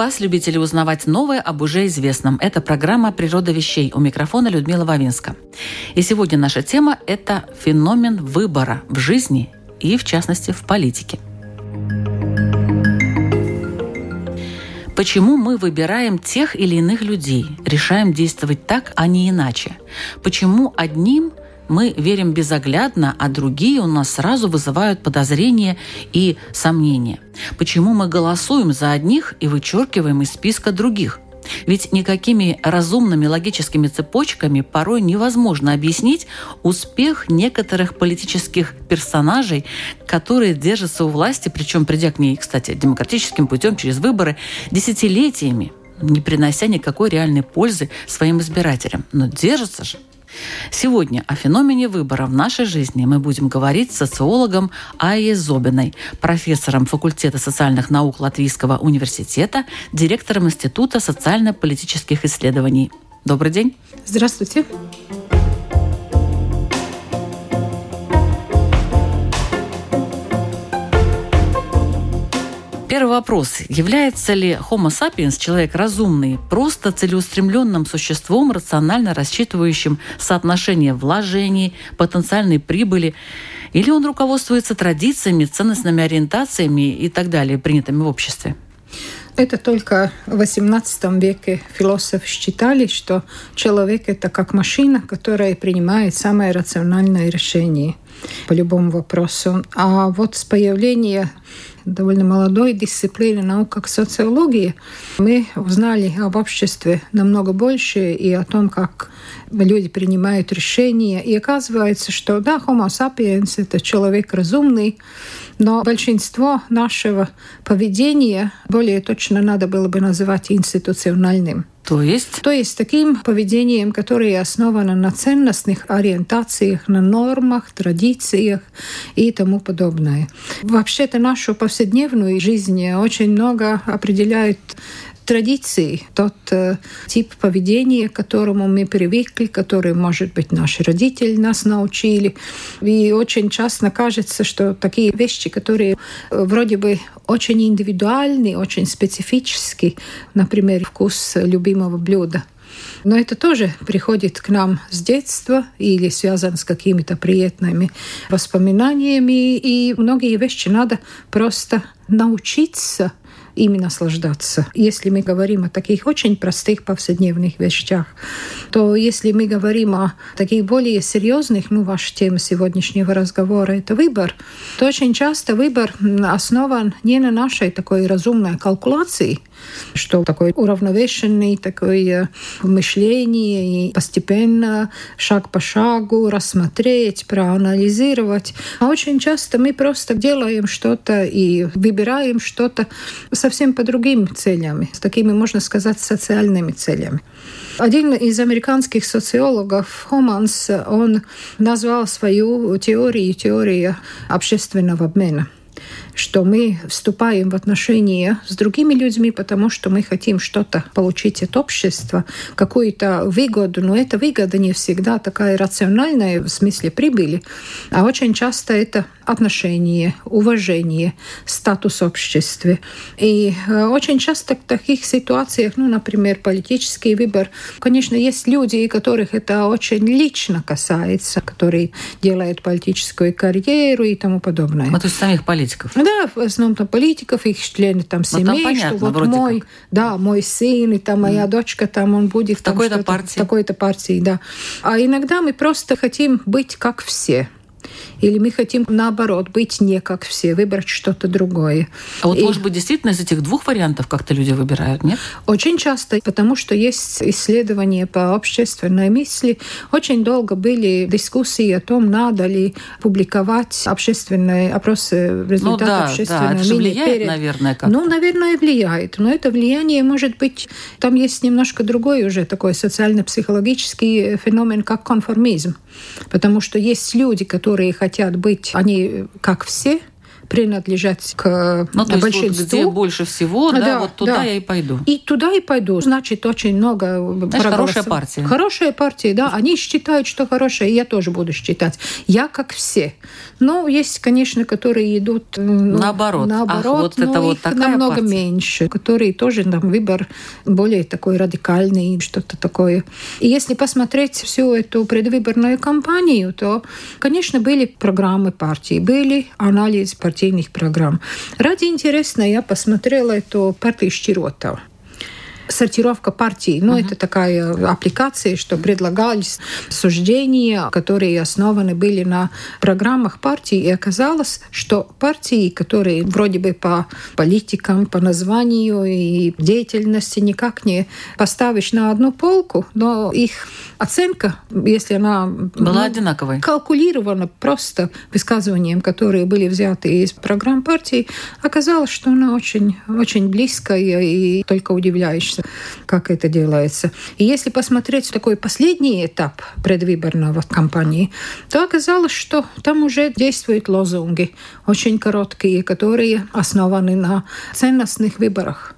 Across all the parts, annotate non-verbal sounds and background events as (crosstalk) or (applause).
Вас, любители узнавать новое об уже известном. Это программа «Природа вещей». У микрофона Людмила Вавинска. И сегодня наша тема – это феномен выбора в жизни и, в частности, в политике. Почему мы выбираем тех или иных людей, решаем действовать так, а не иначе? Почему одним мы верим безоглядно, а другие у нас сразу вызывают подозрения и сомнения. Почему мы голосуем за одних и вычеркиваем из списка других? Ведь никакими разумными логическими цепочками порой невозможно объяснить успех некоторых политических персонажей, которые держатся у власти, причем придя к ней, кстати, демократическим путем через выборы, десятилетиями, не принося никакой реальной пользы своим избирателям. Но держатся же. Сегодня о феномене выбора в нашей жизни мы будем говорить с социологом Айей Зобиной, профессором факультета социальных наук Латвийского университета, директором Института социально-политических исследований. Добрый день. Здравствуйте. Первый вопрос. Является ли Homo sapiens, человек разумный, просто целеустремленным существом, рационально рассчитывающим соотношение вложений, потенциальной прибыли, или он руководствуется традициями, ценностными ориентациями и так далее, принятыми в обществе? Это только в XVIII веке философы считали, что человек – это как машина, которая принимает самое рациональное решение по любому вопросу. А вот с появления довольно молодой дисциплины наук, как социология, мы узнали об обществе намного больше и о том, как люди принимают решения. И оказывается, что да, Homo sapiens – это человек разумный, но большинство нашего поведения более точно надо было бы называть институциональным. То есть? То есть таким поведением, которое основано на ценностных ориентациях, на нормах, традициях и тому подобное. Вообще-то нашу повседневную жизнь очень много определяет традиции, тот э, тип поведения, к которому мы привыкли, который, может быть, наши родители нас научили. И очень часто кажется, что такие вещи, которые э, вроде бы очень индивидуальны, очень специфические, например, вкус любимого блюда, но это тоже приходит к нам с детства или связано с какими-то приятными воспоминаниями. И многие вещи надо просто научиться ими наслаждаться. Если мы говорим о таких очень простых повседневных вещах, то если мы говорим о таких более серьезных, ну, ваша тема сегодняшнего разговора – это выбор, то очень часто выбор основан не на нашей такой разумной калькуляции, что такой уравновешенный такое мышление и постепенно, шаг по шагу рассмотреть, проанализировать. А очень часто мы просто делаем что-то и выбираем что-то совсем по другим целям, с такими, можно сказать, социальными целями. Один из американских социологов, Хоманс, он назвал свою теорию теория общественного обмена что мы вступаем в отношения с другими людьми, потому что мы хотим что-то получить от общества, какую-то выгоду, но эта выгода не всегда такая рациональная в смысле прибыли, а очень часто это отношение, уважение, статус в обществе. И э, очень часто в таких ситуациях, ну, например, политический выбор, конечно, есть люди, которых это очень лично касается, которые делают политическую карьеру и тому подобное. То есть самих политиков? Да, в основном политиков, их члены там семей, ну, там понятно, что вот мой, как. да, мой сын и там моя mm. дочка, там он будет в такой-то партии. В такой-то партии, да. А иногда мы просто хотим быть как все. Или мы хотим, наоборот, быть не как все, выбрать что-то другое. А вот, и... может быть, действительно из этих двух вариантов как-то люди выбирают, нет? Очень часто, потому что есть исследования по общественной мысли. Очень долго были дискуссии о том, надо ли публиковать общественные опросы, результаты ну, да, общественного да, это влияет, перед... наверное, как-то. Ну, наверное, влияет. Но это влияние может быть... Там есть немножко другой уже такой социально-психологический феномен, как конформизм. Потому что есть люди, которые хотят быть, они как все, принадлежать к ну, то большинству. Есть вот где больше всего, да, да вот туда да. я и пойду. И туда и пойду. Значит, очень много Знаешь, хорошая партия. Хорошая партия, да. Они считают, что хорошая, и я тоже буду считать. Я как все. Но есть, конечно, которые идут ну, наоборот. наоборот Ах, вот но это вот такая намного партия. меньше, которые тоже там выбор более такой радикальный, что-то такое. И если посмотреть всю эту предвыборную кампанию, то, конечно, были программы партии, были анализ партии партийных программ. Ради интересно я посмотрела эту партию Щиротова сортировка партий. Ну, uh-huh. это такая аппликация, что предлагались суждения, которые основаны были на программах партий. И оказалось, что партии, которые вроде бы по политикам, по названию и деятельности никак не поставишь на одну полку, но их оценка, если она была ну, одинаковой, калкулирована просто высказыванием, которые были взяты из программ партии, оказалось, что она очень, очень близкая и только удивляешься как это делается. И если посмотреть такой последний этап предвыборного кампании, то оказалось, что там уже действуют лозунги, очень короткие, которые основаны на ценностных выборах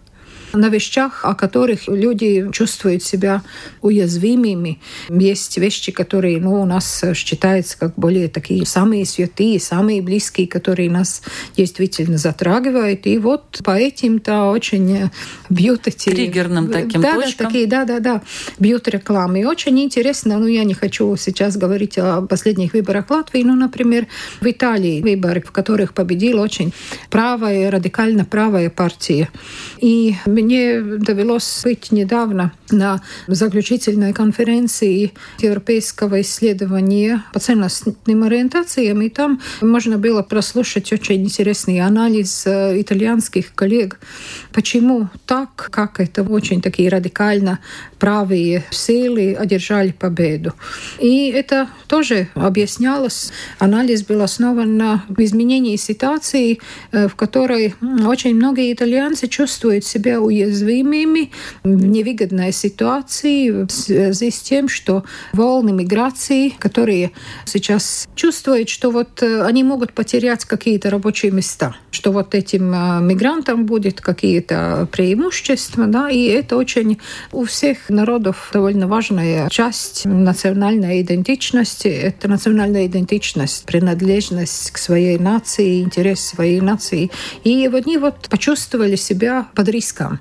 на вещах, о которых люди чувствуют себя уязвимыми. Есть вещи, которые ну, у нас считаются как более такие самые святые, самые близкие, которые нас действительно затрагивают. И вот по этим-то очень бьют эти... Триггерным таким да, точкам. Да, такие, да, да, да, бьют рекламы. И очень интересно, ну, я не хочу сейчас говорить о последних выборах Латвии, но, например, в Италии выборы, в которых победила очень правая, радикально правая партия. И мне довелось быть недавно на заключительной конференции Европейского исследования по ценностным ориентациям, и там можно было прослушать очень интересный анализ э, итальянских коллег, почему так, как это очень такие радикально правые силы одержали победу. И это тоже объяснялось. Анализ был основан на изменении ситуации, э, в которой очень многие итальянцы чувствуют себя уязвимыми в невыгодной ситуации в связи с тем, что волны миграции, которые сейчас чувствуют, что вот э, они могут потерять какие-то рабочие места, что вот этим э, мигрантам будет какие-то преимущества, да, и это очень у всех народов довольно важная часть национальной идентичности. Это национальная идентичность, принадлежность к своей нации, интерес своей нации. И они вот почувствовали себя под риском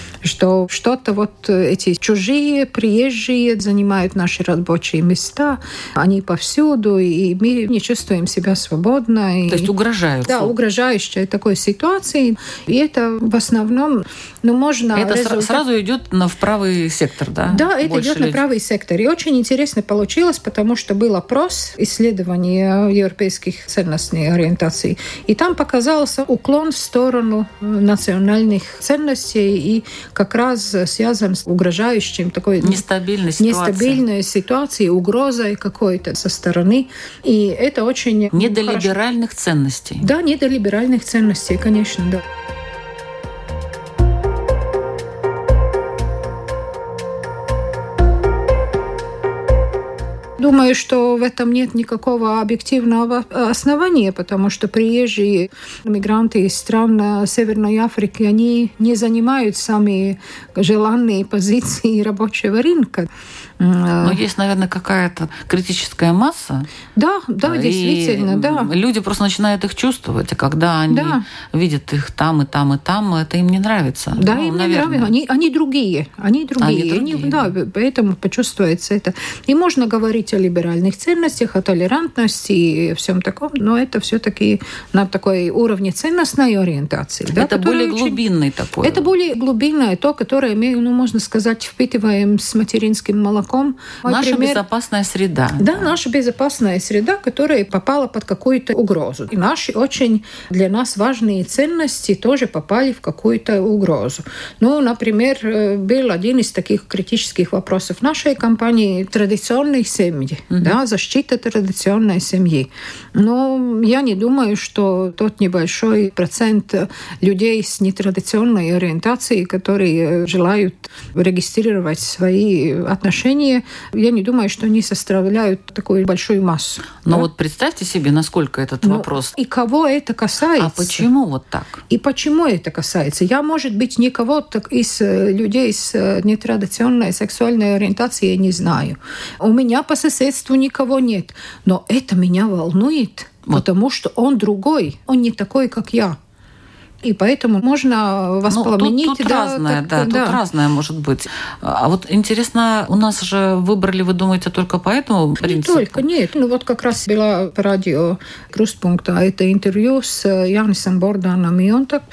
что что-то вот эти чужие, приезжие занимают наши рабочие места, они повсюду, и мы не чувствуем себя свободно. То есть угрожают. Да, угрожающей такой ситуации. И это в основном, ну, можно... Это результат... сразу идет на в правый сектор, да? Да, это идет людей. на правый сектор. И очень интересно получилось, потому что был опрос исследования европейских ценностных ориентаций. И там показался уклон в сторону национальных ценностей и как раз связан с угрожающим такой нестабильной ситуацией, нестабильной ситуацией угрозой какой-то со стороны. И это очень... Недолиберальных хорошо. ценностей. Да, недолиберальных ценностей, конечно, да. Думаю, что в этом нет никакого объективного основания, потому что приезжие мигранты из стран Северной Африки, они не занимают самые желанные позиции (laughs) рабочего рынка. Но есть, наверное, какая-то критическая масса. Да, да, действительно, да. Люди просто начинают их чувствовать, а когда они да. видят их там и там и там, это им не нравится. Да, ну, им наверное. не нравится. Они, они другие, они другие. Они другие. Они, да, поэтому почувствуется это. И можно говорить о либеральных ценностях, о толерантности и всем таком, но это все-таки на такой уровне ценностной ориентации. Да, это более очень... глубинный такой. Это более глубинное то, которое мы, ну, можно сказать, впитываем с материнским молоком. Мой наша пример... безопасная среда. Да, наша безопасная среда, которая попала под какую-то угрозу. И наши очень для нас важные ценности тоже попали в какую-то угрозу. Ну, например, э, был один из таких критических вопросов нашей компании традиционных семьи, угу. да, защита традиционной семьи. Но я не думаю, что тот небольшой процент людей с нетрадиционной ориентацией, которые желают регистрировать свои отношения, я не думаю, что они составляют такую большую массу. Но да? вот представьте себе, насколько этот Но вопрос. И кого это касается? А почему вот так? И почему это касается? Я, может быть, никого из э, людей с э, нетрадиционной сексуальной ориентацией не знаю. У меня по соседству никого нет. Но это меня волнует, вот. потому что он другой, он не такой, как я. И поэтому можно воспламенить. Ну, тут, тут да, разное, так, да, да, тут разное может быть. А вот интересно, у нас же выбрали, вы думаете, только по этому принципу? Не только, нет. Ну вот как раз была по радио Крустпункта это интервью с Янисом Борданом, и он так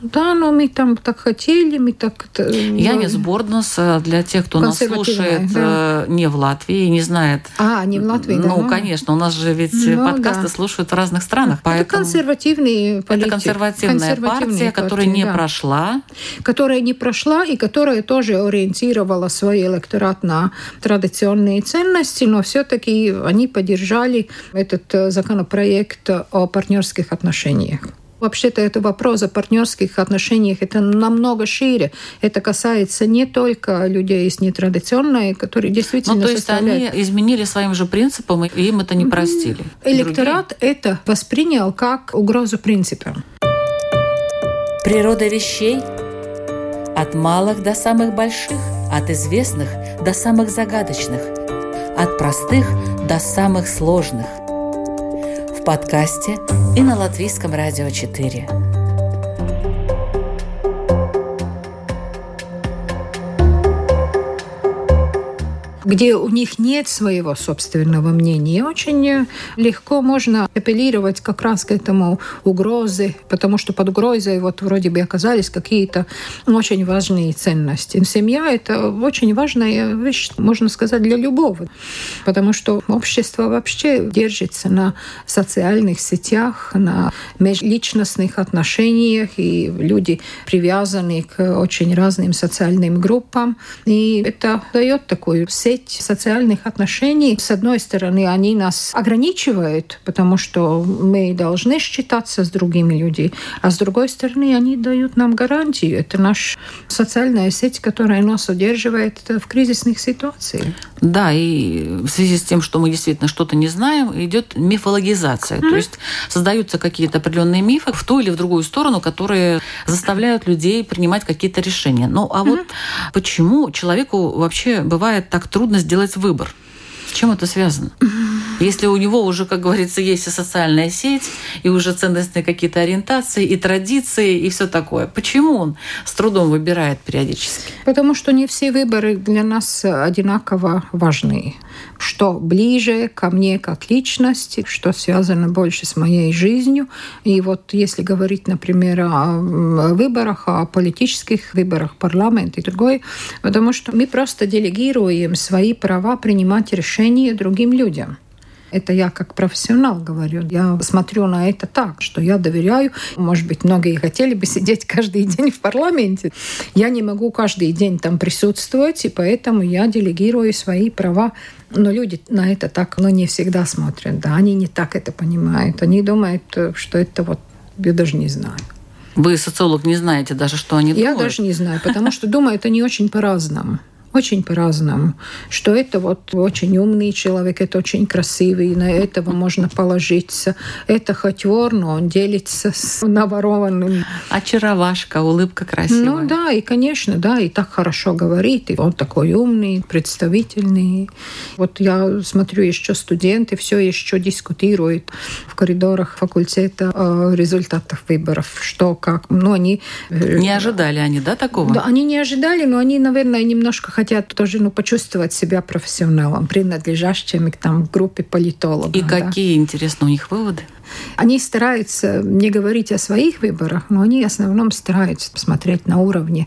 да, но мы там так хотели, мы так... Янис Борднос, э, для тех, кто нас слушает да. Э, не в Латвии, не знает... А, не в Латвии, да. Ну, конечно, у нас же ведь ну, подкасты да. слушают в разных странах, поэтому... Это консервативный политик. Это консервативная партия, которая не да. прошла. Которая не прошла и которая тоже ориентировала свой электорат на традиционные ценности, но все-таки они поддержали этот э, законопроект о партнерских отношениях. Вообще-то это вопрос о партнерских отношениях, это намного шире. Это касается не только людей с нетрадиционной, которые действительно ну, то есть составляют... они изменили своим же принципам, и им это не простили. Электорат Другие... это воспринял как угрозу принципам. Природа вещей от малых до самых больших, от известных до самых загадочных, от простых до самых сложных – подкасте и на Латвийском радио 4. Где у них нет своего собственного мнения. Очень легко можно апеллировать как раз к этому угрозы, потому что под угрозой вот вроде бы оказались какие-то очень важные ценности. Семья – это очень важная вещь, можно сказать, для любого, потому что общество вообще держится на социальных сетях, на межличностных отношениях, и люди привязаны к очень разным социальным группам, и это дает такую сеть сеть социальных отношений. С одной стороны, они нас ограничивают, потому что мы должны считаться с другими людьми, а с другой стороны, они дают нам гарантию. Это наша социальная сеть, которая нас удерживает в кризисных ситуациях. Да, и в связи с тем, что мы действительно что-то не знаем, идет мифологизация. Mm-hmm. То есть создаются какие-то определенные мифы в ту или в другую сторону, которые заставляют людей принимать какие-то решения. Ну а mm-hmm. вот почему человеку вообще бывает так трудно трудно сделать выбор. С чем это связано? Если у него уже, как говорится, есть и социальная сеть, и уже ценностные какие-то ориентации, и традиции, и все такое, почему он с трудом выбирает периодически? Потому что не все выборы для нас одинаково важны что ближе ко мне как личности, что связано больше с моей жизнью. И вот если говорить, например, о выборах, о политических выборах, парламент и другой, потому что мы просто делегируем свои права принимать решения другим людям. Это я как профессионал говорю. Я смотрю на это так, что я доверяю. Может быть, многие хотели бы сидеть каждый день в парламенте. Я не могу каждый день там присутствовать, и поэтому я делегирую свои права. Но люди на это так ну, не всегда смотрят. Да, они не так это понимают. Они думают, что это вот я даже не знаю. Вы, социолог, не знаете даже, что они думают? Я даже не знаю, потому что думают они очень по-разному очень по-разному. Что это вот очень умный человек, это очень красивый, на этого можно положиться. Это хоть вор, но он делится с наворованным. Очаровашка, улыбка красивая. Ну да, и конечно, да, и так хорошо говорит. И он такой умный, представительный. Вот я смотрю, еще студенты все еще дискутируют в коридорах факультета о результатах выборов. Что, как. Ну, они... Э, не ожидали они, да, такого? Да, они не ожидали, но они, наверное, немножко хотели хотят тоже ну, почувствовать себя профессионалом, принадлежащим к там, группе политологов. И да. какие, интересно, у них выводы? Они стараются не говорить о своих выборах, но они в основном стараются смотреть на уровне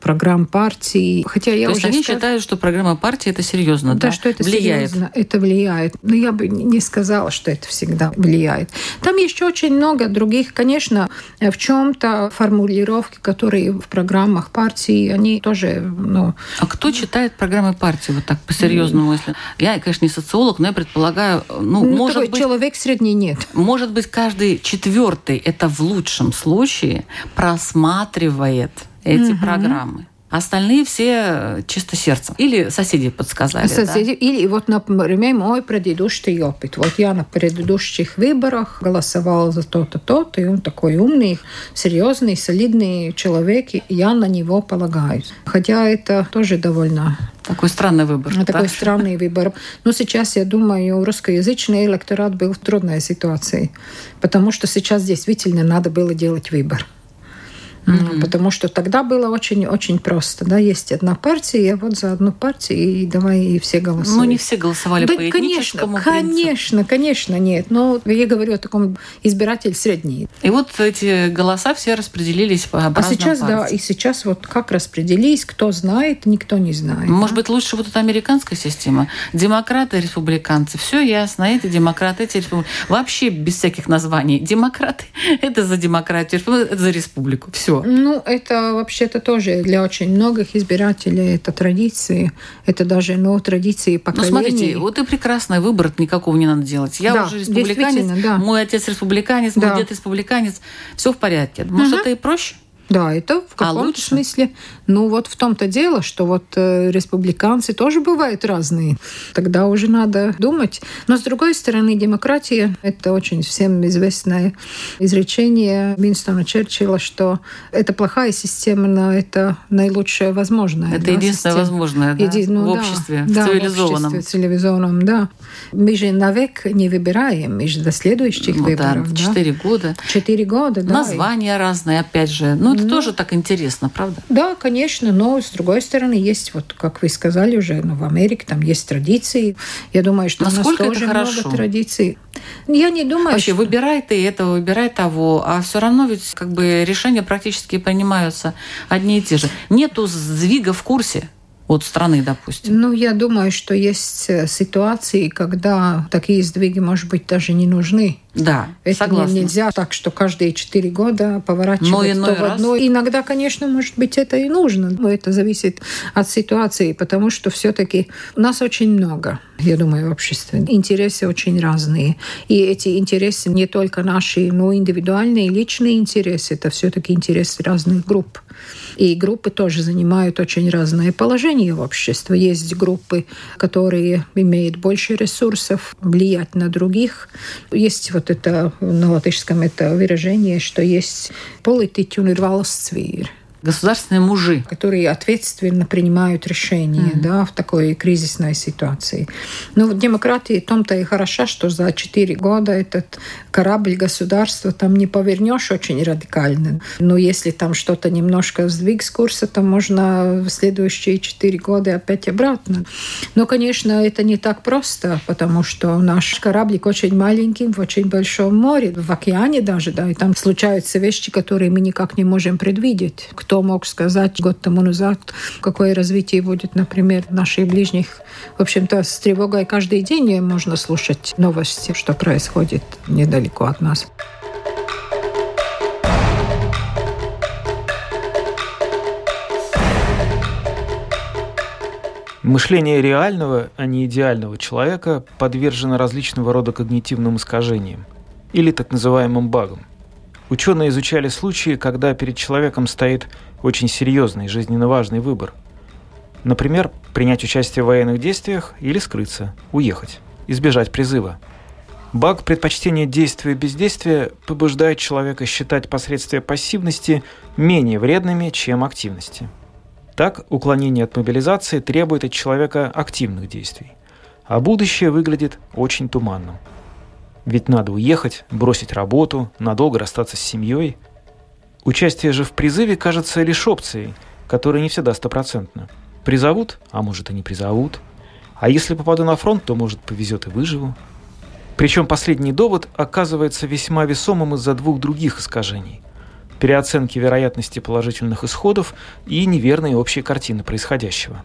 программ партии. Хотя я То уже есть они сказ... считают, что программа партии это серьезно, да? Да, что это влияет. серьезно, это влияет. Но я бы не сказала, что это всегда влияет. Там еще очень много других, конечно, в чем-то формулировки, которые в программах партии, они тоже, ну... А кто читает программы партии вот так по-серьезному, если... Я, конечно, не социолог, но я предполагаю, ну, ну может быть... человек средний нет. Может быть, каждый четвертый это в лучшем случае просматривает эти угу. программы. Остальные все чисто сердцем. Или соседи подсказали. Соседи. Да? Или вот, например, мой предыдущий опыт. Вот я на предыдущих выборах голосовала за то-то, то-то, и он такой умный, серьезный, солидный человек, и я на него полагаюсь. Хотя это тоже довольно такой странный выбор. Такой да? странный выбор. Но сейчас, я думаю, русскоязычный электорат был в трудной ситуации, потому что сейчас действительно надо было делать выбор. Mm-hmm. Потому что тогда было очень-очень просто. Да? Есть одна партия, я вот за одну партию, и давай и все голосуют. Ну, не все голосовали да, по конечно. Конечно, конечно, нет. Но я говорю о таком избиратель средний. И вот эти голоса все распределились по А сейчас, партии. да, и сейчас вот как распределились, кто знает, никто не знает. Может да? быть, лучше вот эта американская система. Демократы, республиканцы, все ясно. Эти демократы, эти республиканцы. Вообще без всяких названий. Демократы – это за демократию, это за республику. Все. Ну, это вообще-то тоже для очень многих избирателей это традиции. Это даже, ну, традиции поколений. Ну, смотрите, вот и прекрасный выбор, никакого не надо делать. Я да, уже республиканец, да. мой отец республиканец, да. мой дед республиканец. Все в порядке. Может, угу. это и проще? Да, это в а каком-то а смысле. Ну вот в том-то дело, что вот э, республиканцы тоже бывают разные. Тогда уже надо думать. Но с другой стороны, демократия – это очень всем известное изречение Винстона Черчилля, что это плохая система, но это наилучшая возможная. Это да, единственное система. возможное да? Еди... Ну, в обществе, да, в цивилизованном. В обществе цивилизованном, да. Мы же навек не выбираем, мы же до следующих ну, выборов. Да, четыре да? года. Четыре года, да. Названия разные, опять же. Ну, это ну, тоже так интересно, правда? Да, конечно, но с другой стороны есть, вот как вы сказали уже, ну, в Америке там есть традиции. Я думаю, что Насколько у нас тоже хорошо? много традиций. Я не думаю, Вообще, что... выбирай ты этого, выбирай того, а все равно ведь как бы решения практически принимаются одни и те же. Нету сдвига в курсе от страны, допустим? Ну, я думаю, что есть э, ситуации, когда такие сдвиги, может быть, даже не нужны. Да, Это согласна. нельзя так, что каждые четыре года поворачивать Но то в одно. Раз. Иногда, конечно, может быть, это и нужно. Но это зависит от ситуации, потому что все-таки нас очень много, я думаю, в обществе. Интересы очень разные. И эти интересы не только наши, но индивидуальные, личные интересы. Это все-таки интересы разных групп. И группы тоже занимают очень разное положение в обществе. Есть группы, которые имеют больше ресурсов влиять на других. Есть вот это на латышском это выражение, что есть политики un ir valsts Государственные мужи. Которые ответственно принимают решения mm-hmm. да, в такой кризисной ситуации. Ну, в демократии том-то и хороша, что за четыре года этот корабль государства там не повернешь очень радикально. Но если там что-то немножко сдвиг с курса, то можно в следующие четыре года опять обратно. Но, конечно, это не так просто, потому что наш кораблик очень маленький, в очень большом море, в океане даже, да, и там случаются вещи, которые мы никак не можем предвидеть кто мог сказать год тому назад, какое развитие будет, например, наших ближних. В общем-то, с тревогой каждый день можно слушать новости, что происходит недалеко от нас. Мышление реального, а не идеального человека подвержено различного рода когнитивным искажениям или так называемым багам. Ученые изучали случаи, когда перед человеком стоит очень серьезный, жизненно важный выбор. Например, принять участие в военных действиях или скрыться, уехать, избежать призыва. Баг предпочтения действия и бездействия побуждает человека считать последствия пассивности менее вредными, чем активности. Так, уклонение от мобилизации требует от человека активных действий, а будущее выглядит очень туманным – ведь надо уехать, бросить работу, надолго расстаться с семьей. Участие же в призыве кажется лишь опцией, которая не всегда стопроцентна. Призовут, а может и не призовут. А если попаду на фронт, то, может, повезет и выживу. Причем последний довод оказывается весьма весомым из-за двух других искажений. Переоценки вероятности положительных исходов и неверной общей картины происходящего.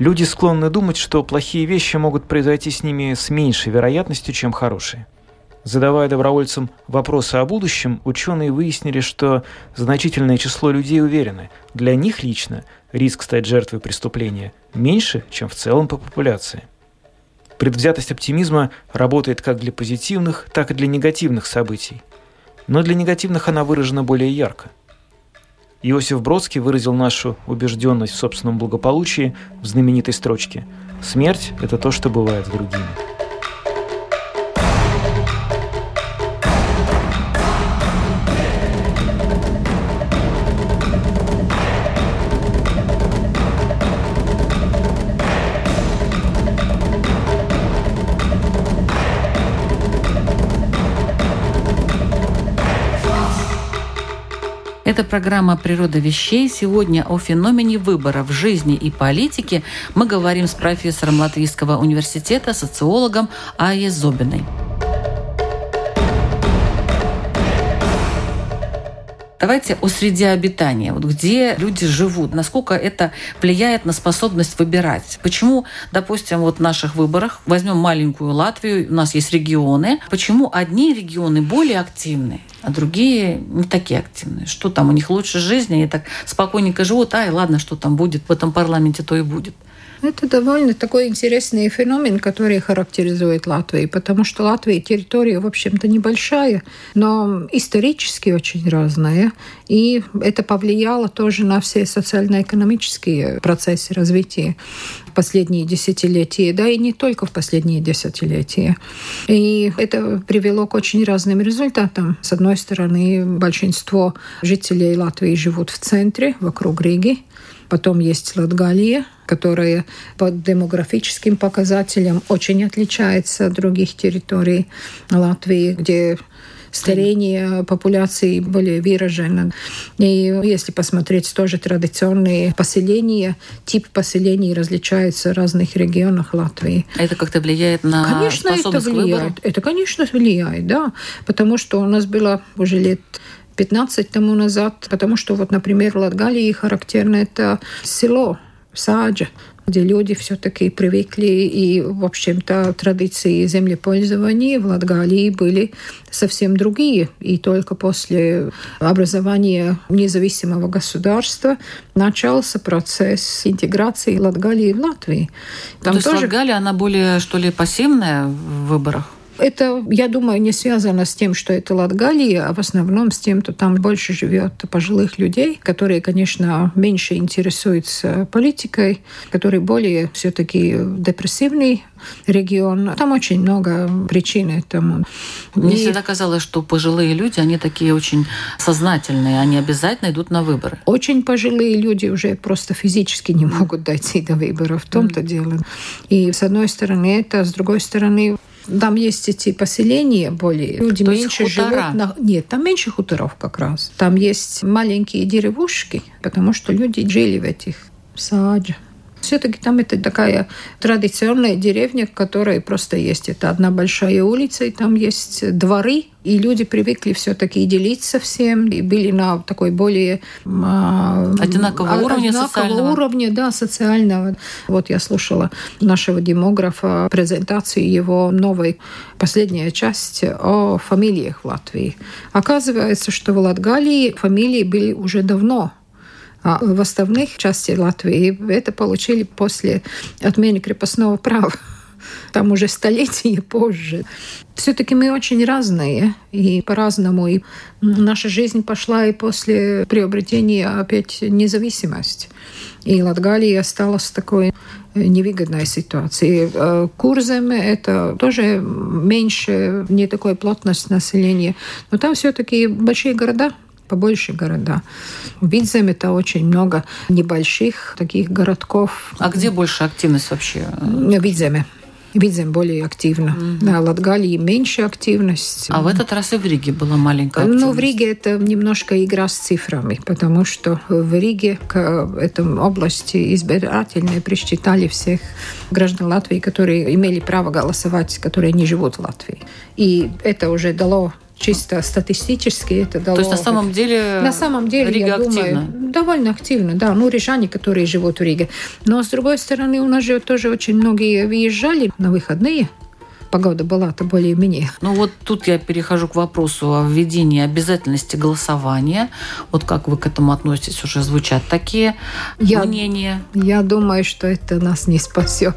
Люди склонны думать, что плохие вещи могут произойти с ними с меньшей вероятностью, чем хорошие. Задавая добровольцам вопросы о будущем, ученые выяснили, что значительное число людей уверены, для них лично риск стать жертвой преступления меньше, чем в целом по популяции. Предвзятость оптимизма работает как для позитивных, так и для негативных событий. Но для негативных она выражена более ярко. Иосиф Бродский выразил нашу убежденность в собственном благополучии в знаменитой строчке «Смерть – это то, что бывает с другими». Это программа «Природа вещей». Сегодня о феномене выбора в жизни и политике мы говорим с профессором Латвийского университета, социологом Айе Зобиной. Давайте о среде обитания, вот где люди живут, насколько это влияет на способность выбирать. Почему, допустим, вот в наших выборах, возьмем маленькую Латвию, у нас есть регионы, почему одни регионы более активны, а другие не такие активные? Что там, у них лучше жизни, они так спокойненько живут, ай, ладно, что там будет, в этом парламенте то и будет. Это довольно такой интересный феномен, который характеризует Латвию, потому что Латвия территория, в общем-то, небольшая, но исторически очень разная, и это повлияло тоже на все социально-экономические процессы развития в последние десятилетия, да и не только в последние десятилетия. И это привело к очень разным результатам. С одной стороны, большинство жителей Латвии живут в центре, вокруг Риги, Потом есть Латгалия, которая по демографическим показателям очень отличается от других территорий Латвии, где старение популяции более выражено. И если посмотреть тоже традиционные поселения, тип поселений различается в разных регионах Латвии. Это как-то влияет на конечно, способность это влияет. выбора? Это, конечно, влияет, да. Потому что у нас было уже лет 15 тому назад, потому что вот, например, в Латгалии характерно это село, саджа, где люди все-таки привыкли, и, в общем-то, традиции землепользования в Латгалии были совсем другие. И только после образования независимого государства начался процесс интеграции Латгалии в Латвии. Там То есть тоже... Латгалия, она более, что ли, пассивная в выборах? Это, я думаю, не связано с тем, что это Латгалия, а в основном с тем, что там больше живет пожилых людей, которые, конечно, меньше интересуются политикой, которые более все-таки депрессивный регион. Там очень много причин этому. Мне И... всегда казалось, что пожилые люди, они такие очень сознательные, они обязательно идут на выборы. Очень пожилые люди уже просто физически не могут дойти до выборов, в том-то mm. дело. И с одной стороны это, с другой стороны там есть эти поселения более. Люди То меньше живут. На... Нет, там меньше хуторов как раз. Там есть маленькие деревушки, потому что люди жили в этих саджах. Все-таки там это такая традиционная деревня, которая просто есть. Это одна большая улица, и там есть дворы, и люди привыкли все-таки делиться всем, и были на такой более а, одинакового а, уровня одинакового социального. уровня, да, социального. Вот я слушала нашего демографа презентацию его новой последняя часть о фамилиях в Латвии. Оказывается, что в Латгалии фамилии были уже давно а в остальных частях Латвии это получили после отмены крепостного права. (laughs) Там уже столетия позже. Все-таки мы очень разные и по-разному. И наша жизнь пошла и после приобретения опять независимости. И Латгалия осталась такой невыгодной ситуации. Э, Курзем это тоже меньше, не такой плотность населения. Но там все-таки большие города, побольше города. В Видземе это очень много небольших таких городков. А где больше активность вообще? В Видземе. Видзем более активно. Mm-hmm. Да, Латгалии меньше активность. А в этот раз и в Риге была маленькая активность. Ну, в Риге это немножко игра с цифрами, потому что в Риге к этой области избирательные присчитали всех граждан Латвии, которые имели право голосовать, которые не живут в Латвии. И это уже дало чисто статистически это дало. То есть на самом деле на самом деле Рига я активна. думаю довольно активно, да, ну рижане, которые живут в Риге. Но с другой стороны у нас же тоже очень многие выезжали на выходные. Погода была-то более-менее. Ну вот тут я перехожу к вопросу о введении обязательности голосования. Вот как вы к этому относитесь? Уже звучат такие я, мнения. Я думаю, что это нас не спасет.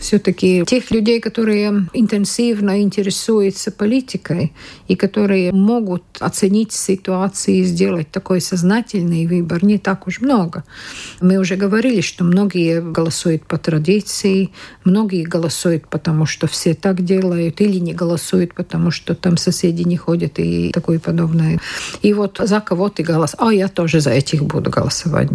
все-таки тех людей, которые интенсивно интересуются политикой и которые могут оценить ситуацию и сделать такой сознательный выбор, не так уж много. Мы уже говорили, что многие голосуют по традиции, многие голосуют потому, что все так делают, или не голосуют, потому что там соседи не ходят и такое подобное. И вот за кого ты голос? А я тоже за этих буду голосовать.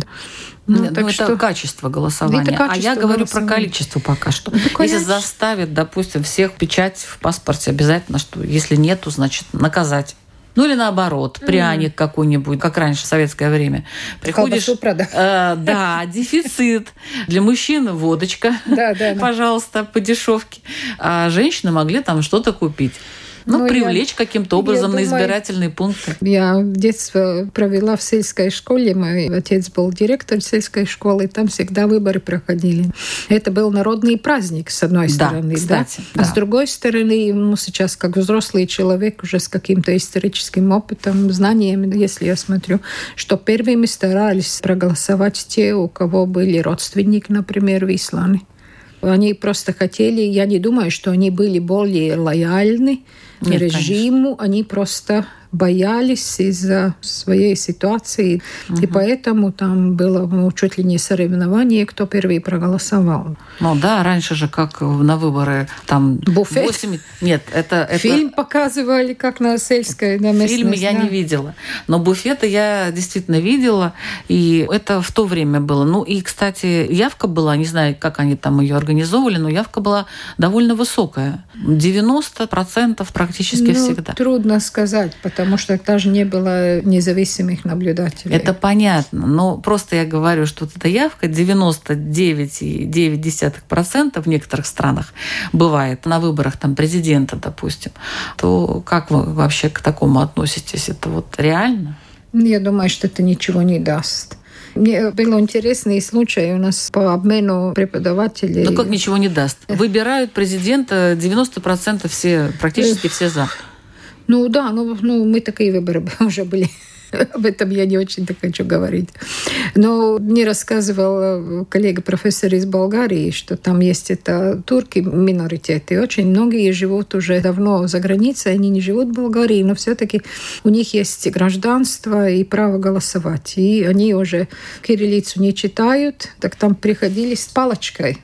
Ну, ну, что... это качество голосования. Это качество а я говорю про количество пока что. Ну, если заставят, допустим, всех печать в паспорте обязательно, что если нету, значит наказать. Ну или наоборот, пряник mm. какой-нибудь, как раньше в советское время. Приходишь, э, да, (laughs) дефицит. Для мужчин водочка, да, да, пожалуйста, по дешевке. А женщины могли там что-то купить. Ну, ну привлечь каким-то образом на избирательные пункты. Я в детстве провела в сельской школе. Мой отец был директор сельской школы, и там всегда выборы проходили. Это был народный праздник, с одной да, стороны. Кстати, да? А с другой стороны, ну, сейчас как взрослый человек, уже с каким-то историческим опытом, знаниями, если я смотрю, что первыми старались проголосовать те, у кого были родственники, например, в Исламе. Они просто хотели, я не думаю, что они были более лояльны Режиму, конечно. они просто боялись из-за своей ситуации. Угу. И поэтому там было ну, чуть ли не соревнование, кто первый проголосовал. Ну да, раньше же как на выборы там... Буфет? 8... Нет, это, это... Фильм показывали, как на сельской на Фильм я да. не видела. Но буфеты я действительно видела. И это в то время было. Ну и, кстати, явка была, не знаю, как они там ее организовывали, но явка была довольно высокая. 90% практически ну, всегда. Трудно сказать, потому потому что даже не было независимых наблюдателей. Это понятно, но просто я говорю, что вот эта явка 99,9% в некоторых странах бывает на выборах там президента, допустим, то как вы вообще к такому относитесь? Это вот реально? Я думаю, что это ничего не даст. Мне был интересный случай у нас по обмену преподавателей. Ну как ничего не даст? Выбирают президента 90% все, практически все за. Ну да, ну, ну мы такие выборы (laughs) уже были. Об этом я не очень-то хочу говорить. Но мне рассказывал коллега профессор из Болгарии, что там есть это турки миноритеты. Очень многие живут уже давно за границей, они не живут в Болгарии, но все-таки у них есть гражданство и право голосовать. И они уже кириллицу не читают, так там приходили с палочкой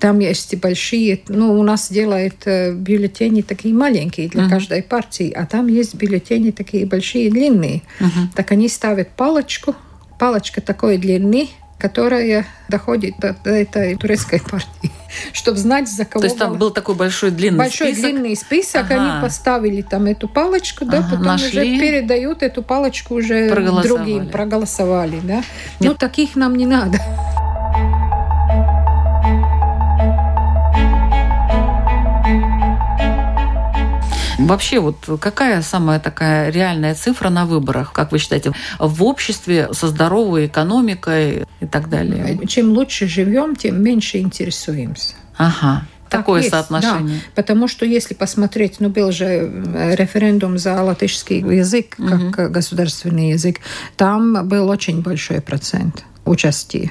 там есть большие, ну, у нас делают э, бюллетени такие маленькие для uh-huh. каждой партии, а там есть бюллетени такие большие, длинные. Uh-huh. Так они ставят палочку, палочка такой длины, которая доходит до, до этой турецкой партии, (laughs) чтобы знать, за кого... То есть там был такой большой длинный большой список? Большой длинный список, ага. они поставили там эту палочку, да, ага, потом нашли. уже передают эту палочку уже другим, проголосовали, да. Нет. Ну, таких нам не надо. Вообще, вот какая самая такая реальная цифра на выборах, как вы считаете, в обществе со здоровой экономикой и так далее? Чем лучше живем, тем меньше интересуемся. Ага. Так Такое есть, соотношение. Да, потому что если посмотреть, ну был же э, референдум за латышский язык как угу. государственный язык, там был очень большой процент участия.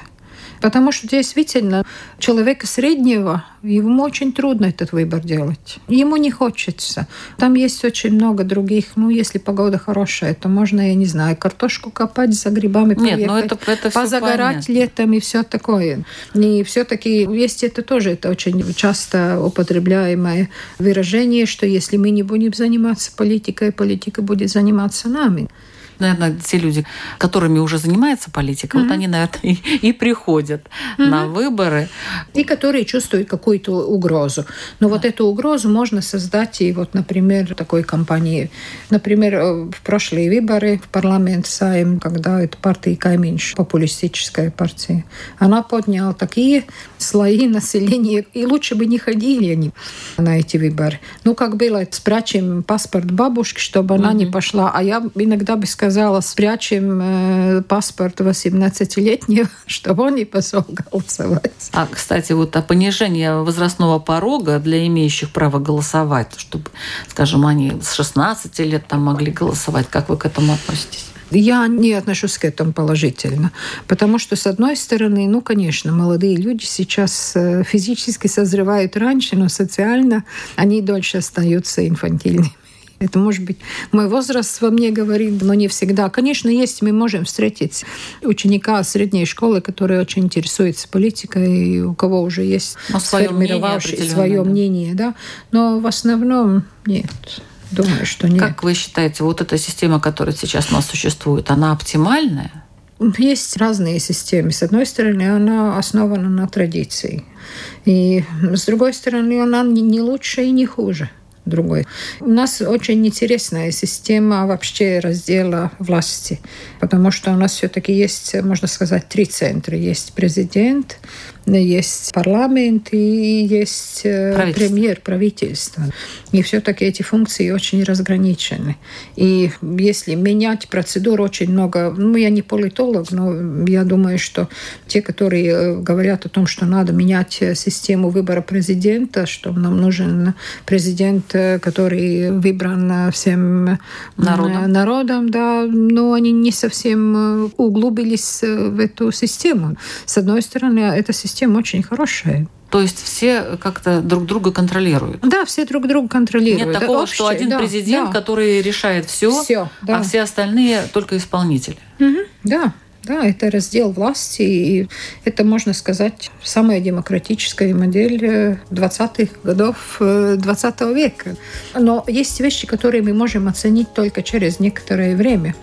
Потому что действительно человека среднего, ему очень трудно этот выбор делать. Ему не хочется. Там есть очень много других. Ну, если погода хорошая, то можно, я не знаю, картошку копать за грибами, Нет, но ну это, это позагорать летом и все такое. И все-таки есть это тоже, это очень часто употребляемое выражение, что если мы не будем заниматься политикой, политика будет заниматься нами наверное, те люди, которыми уже занимается политика, mm-hmm. вот они, наверное, и, и приходят mm-hmm. на выборы. И которые чувствуют какую-то угрозу. Но да. вот эту угрозу можно создать и вот, например, такой кампании. Например, э, в прошлые выборы в парламент Сайм, когда это партия Кайминш, популистическая партия, она подняла такие слои населения, и лучше бы не ходили они на эти выборы. Ну, как было, спрячем паспорт бабушки, чтобы mm-hmm. она не пошла. А я иногда бы сказала, сказала, спрячем э, паспорт 18-летнего, (laughs) чтобы он не пошел голосовать. А, кстати, вот о понижении возрастного порога для имеющих право голосовать, чтобы, скажем, они с 16 лет там могли голосовать. Как вы к этому относитесь? Я не отношусь к этому положительно, потому что, с одной стороны, ну, конечно, молодые люди сейчас э, физически созревают раньше, но социально они дольше остаются инфантильными. Это, может быть, мой возраст во мне говорит, но не всегда. Конечно, есть, мы можем встретить ученика средней школы, который очень интересуется политикой, у кого уже есть но сформировавшее свое да. мнение, да. Но в основном нет. Думаю, что нет. Как вы считаете, вот эта система, которая сейчас у нас существует, она оптимальная? Есть разные системы. С одной стороны, она основана на традиции. И с другой стороны, она не лучше и не хуже другой. У нас очень интересная система вообще раздела власти, потому что у нас все-таки есть, можно сказать, три центра. Есть президент, есть парламент и есть э, премьер правительства. И все-таки эти функции очень разграничены. И если менять процедуру очень много, ну, я не политолог, но я думаю, что те, которые э, говорят о том, что надо менять э, систему выбора президента, что нам нужен президент, который выбран всем народом, народом да, но они не совсем углубились в эту систему. С одной стороны, эта система система очень хорошая. То есть все как-то друг друга контролируют. Да, все друг друга контролируют. Нет такого, общее, что один да, президент, да. который решает все, все да. а все остальные только исполнители. Угу, да. Да, это раздел власти, и это, можно сказать, самая демократическая модель 20-х годов 20 века. Но есть вещи, которые мы можем оценить только через некоторое время.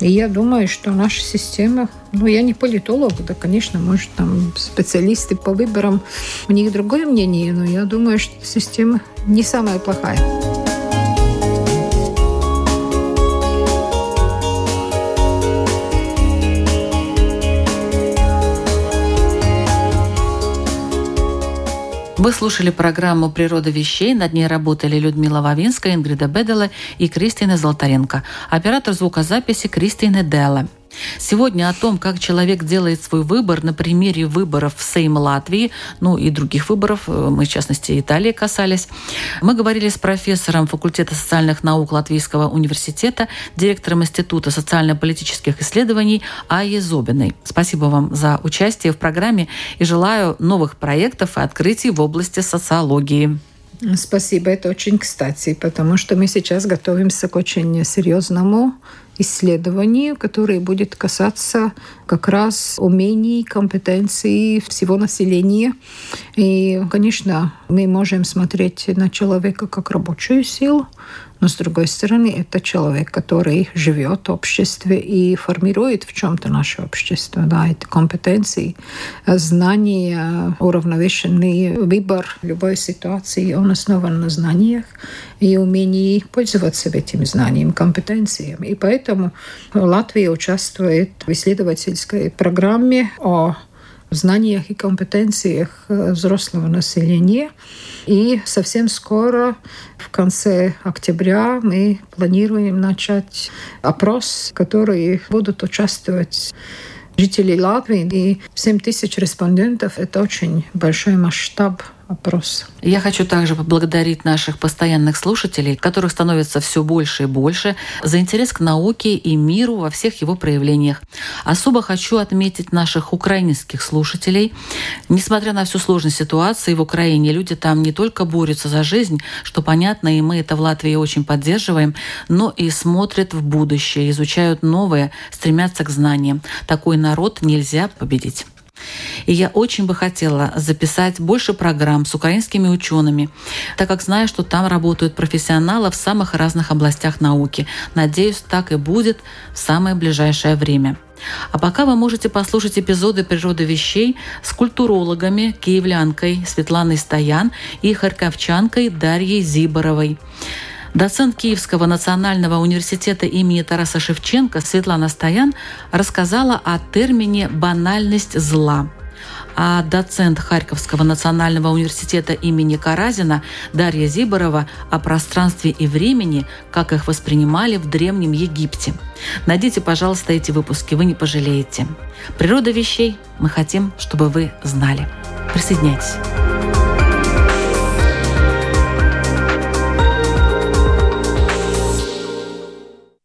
И я думаю, что наша система, ну, я не политолог, да, конечно, может, там специалисты по выборам, у них другое мнение, но я думаю, что система не самая плохая. Вы слушали программу «Природа вещей». Над ней работали Людмила Вавинская, Ингрида Бедела и Кристина Золотаренко. Оператор звукозаписи Кристина Делла. Сегодня о том, как человек делает свой выбор на примере выборов в Сейм Латвии, ну и других выборов, э, мы, в частности, Италии касались. Мы говорили с профессором факультета социальных наук Латвийского университета, директором Института социально-политических исследований Айе Зобиной. Спасибо вам за участие в программе и желаю новых проектов и открытий в области социологии. Спасибо, это очень кстати, потому что мы сейчас готовимся к очень серьезному исследованию, которое будет касаться как раз умений, компетенций всего населения. И, конечно, мы можем смотреть на человека как рабочую силу, но с другой стороны, это человек, который живет в обществе и формирует в чем-то наше общество. Да, это компетенции, знания, уравновешенный выбор любой ситуации, он основан на знаниях и умении пользоваться этим знанием, компетенциями. И поэтому Латвия участвует в исследовательской программе о знаниях и компетенциях взрослого населения. И совсем скоро, в конце октября, мы планируем начать опрос, в который будут участвовать жителей Латвии. И 7 тысяч респондентов – это очень большой масштаб опрос. Я хочу также поблагодарить наших постоянных слушателей, которых становится все больше и больше, за интерес к науке и миру во всех его проявлениях. Особо хочу отметить наших украинских слушателей. Несмотря на всю сложность ситуации в Украине, люди там не только борются за жизнь, что понятно, и мы это в Латвии очень поддерживаем, но и смотрят в будущее, изучают новое, стремятся к знаниям. Такой народ нельзя победить. И я очень бы хотела записать больше программ с украинскими учеными, так как знаю, что там работают профессионалы в самых разных областях науки. Надеюсь, так и будет в самое ближайшее время. А пока вы можете послушать эпизоды «Природы вещей» с культурологами, киевлянкой Светланой Стоян и харьковчанкой Дарьей Зиборовой. Доцент Киевского национального университета имени Тараса Шевченко Светлана Стоян рассказала о термине «банальность зла». А доцент Харьковского национального университета имени Каразина Дарья Зиборова о пространстве и времени, как их воспринимали в Древнем Египте. Найдите, пожалуйста, эти выпуски, вы не пожалеете. Природа вещей мы хотим, чтобы вы знали. Присоединяйтесь.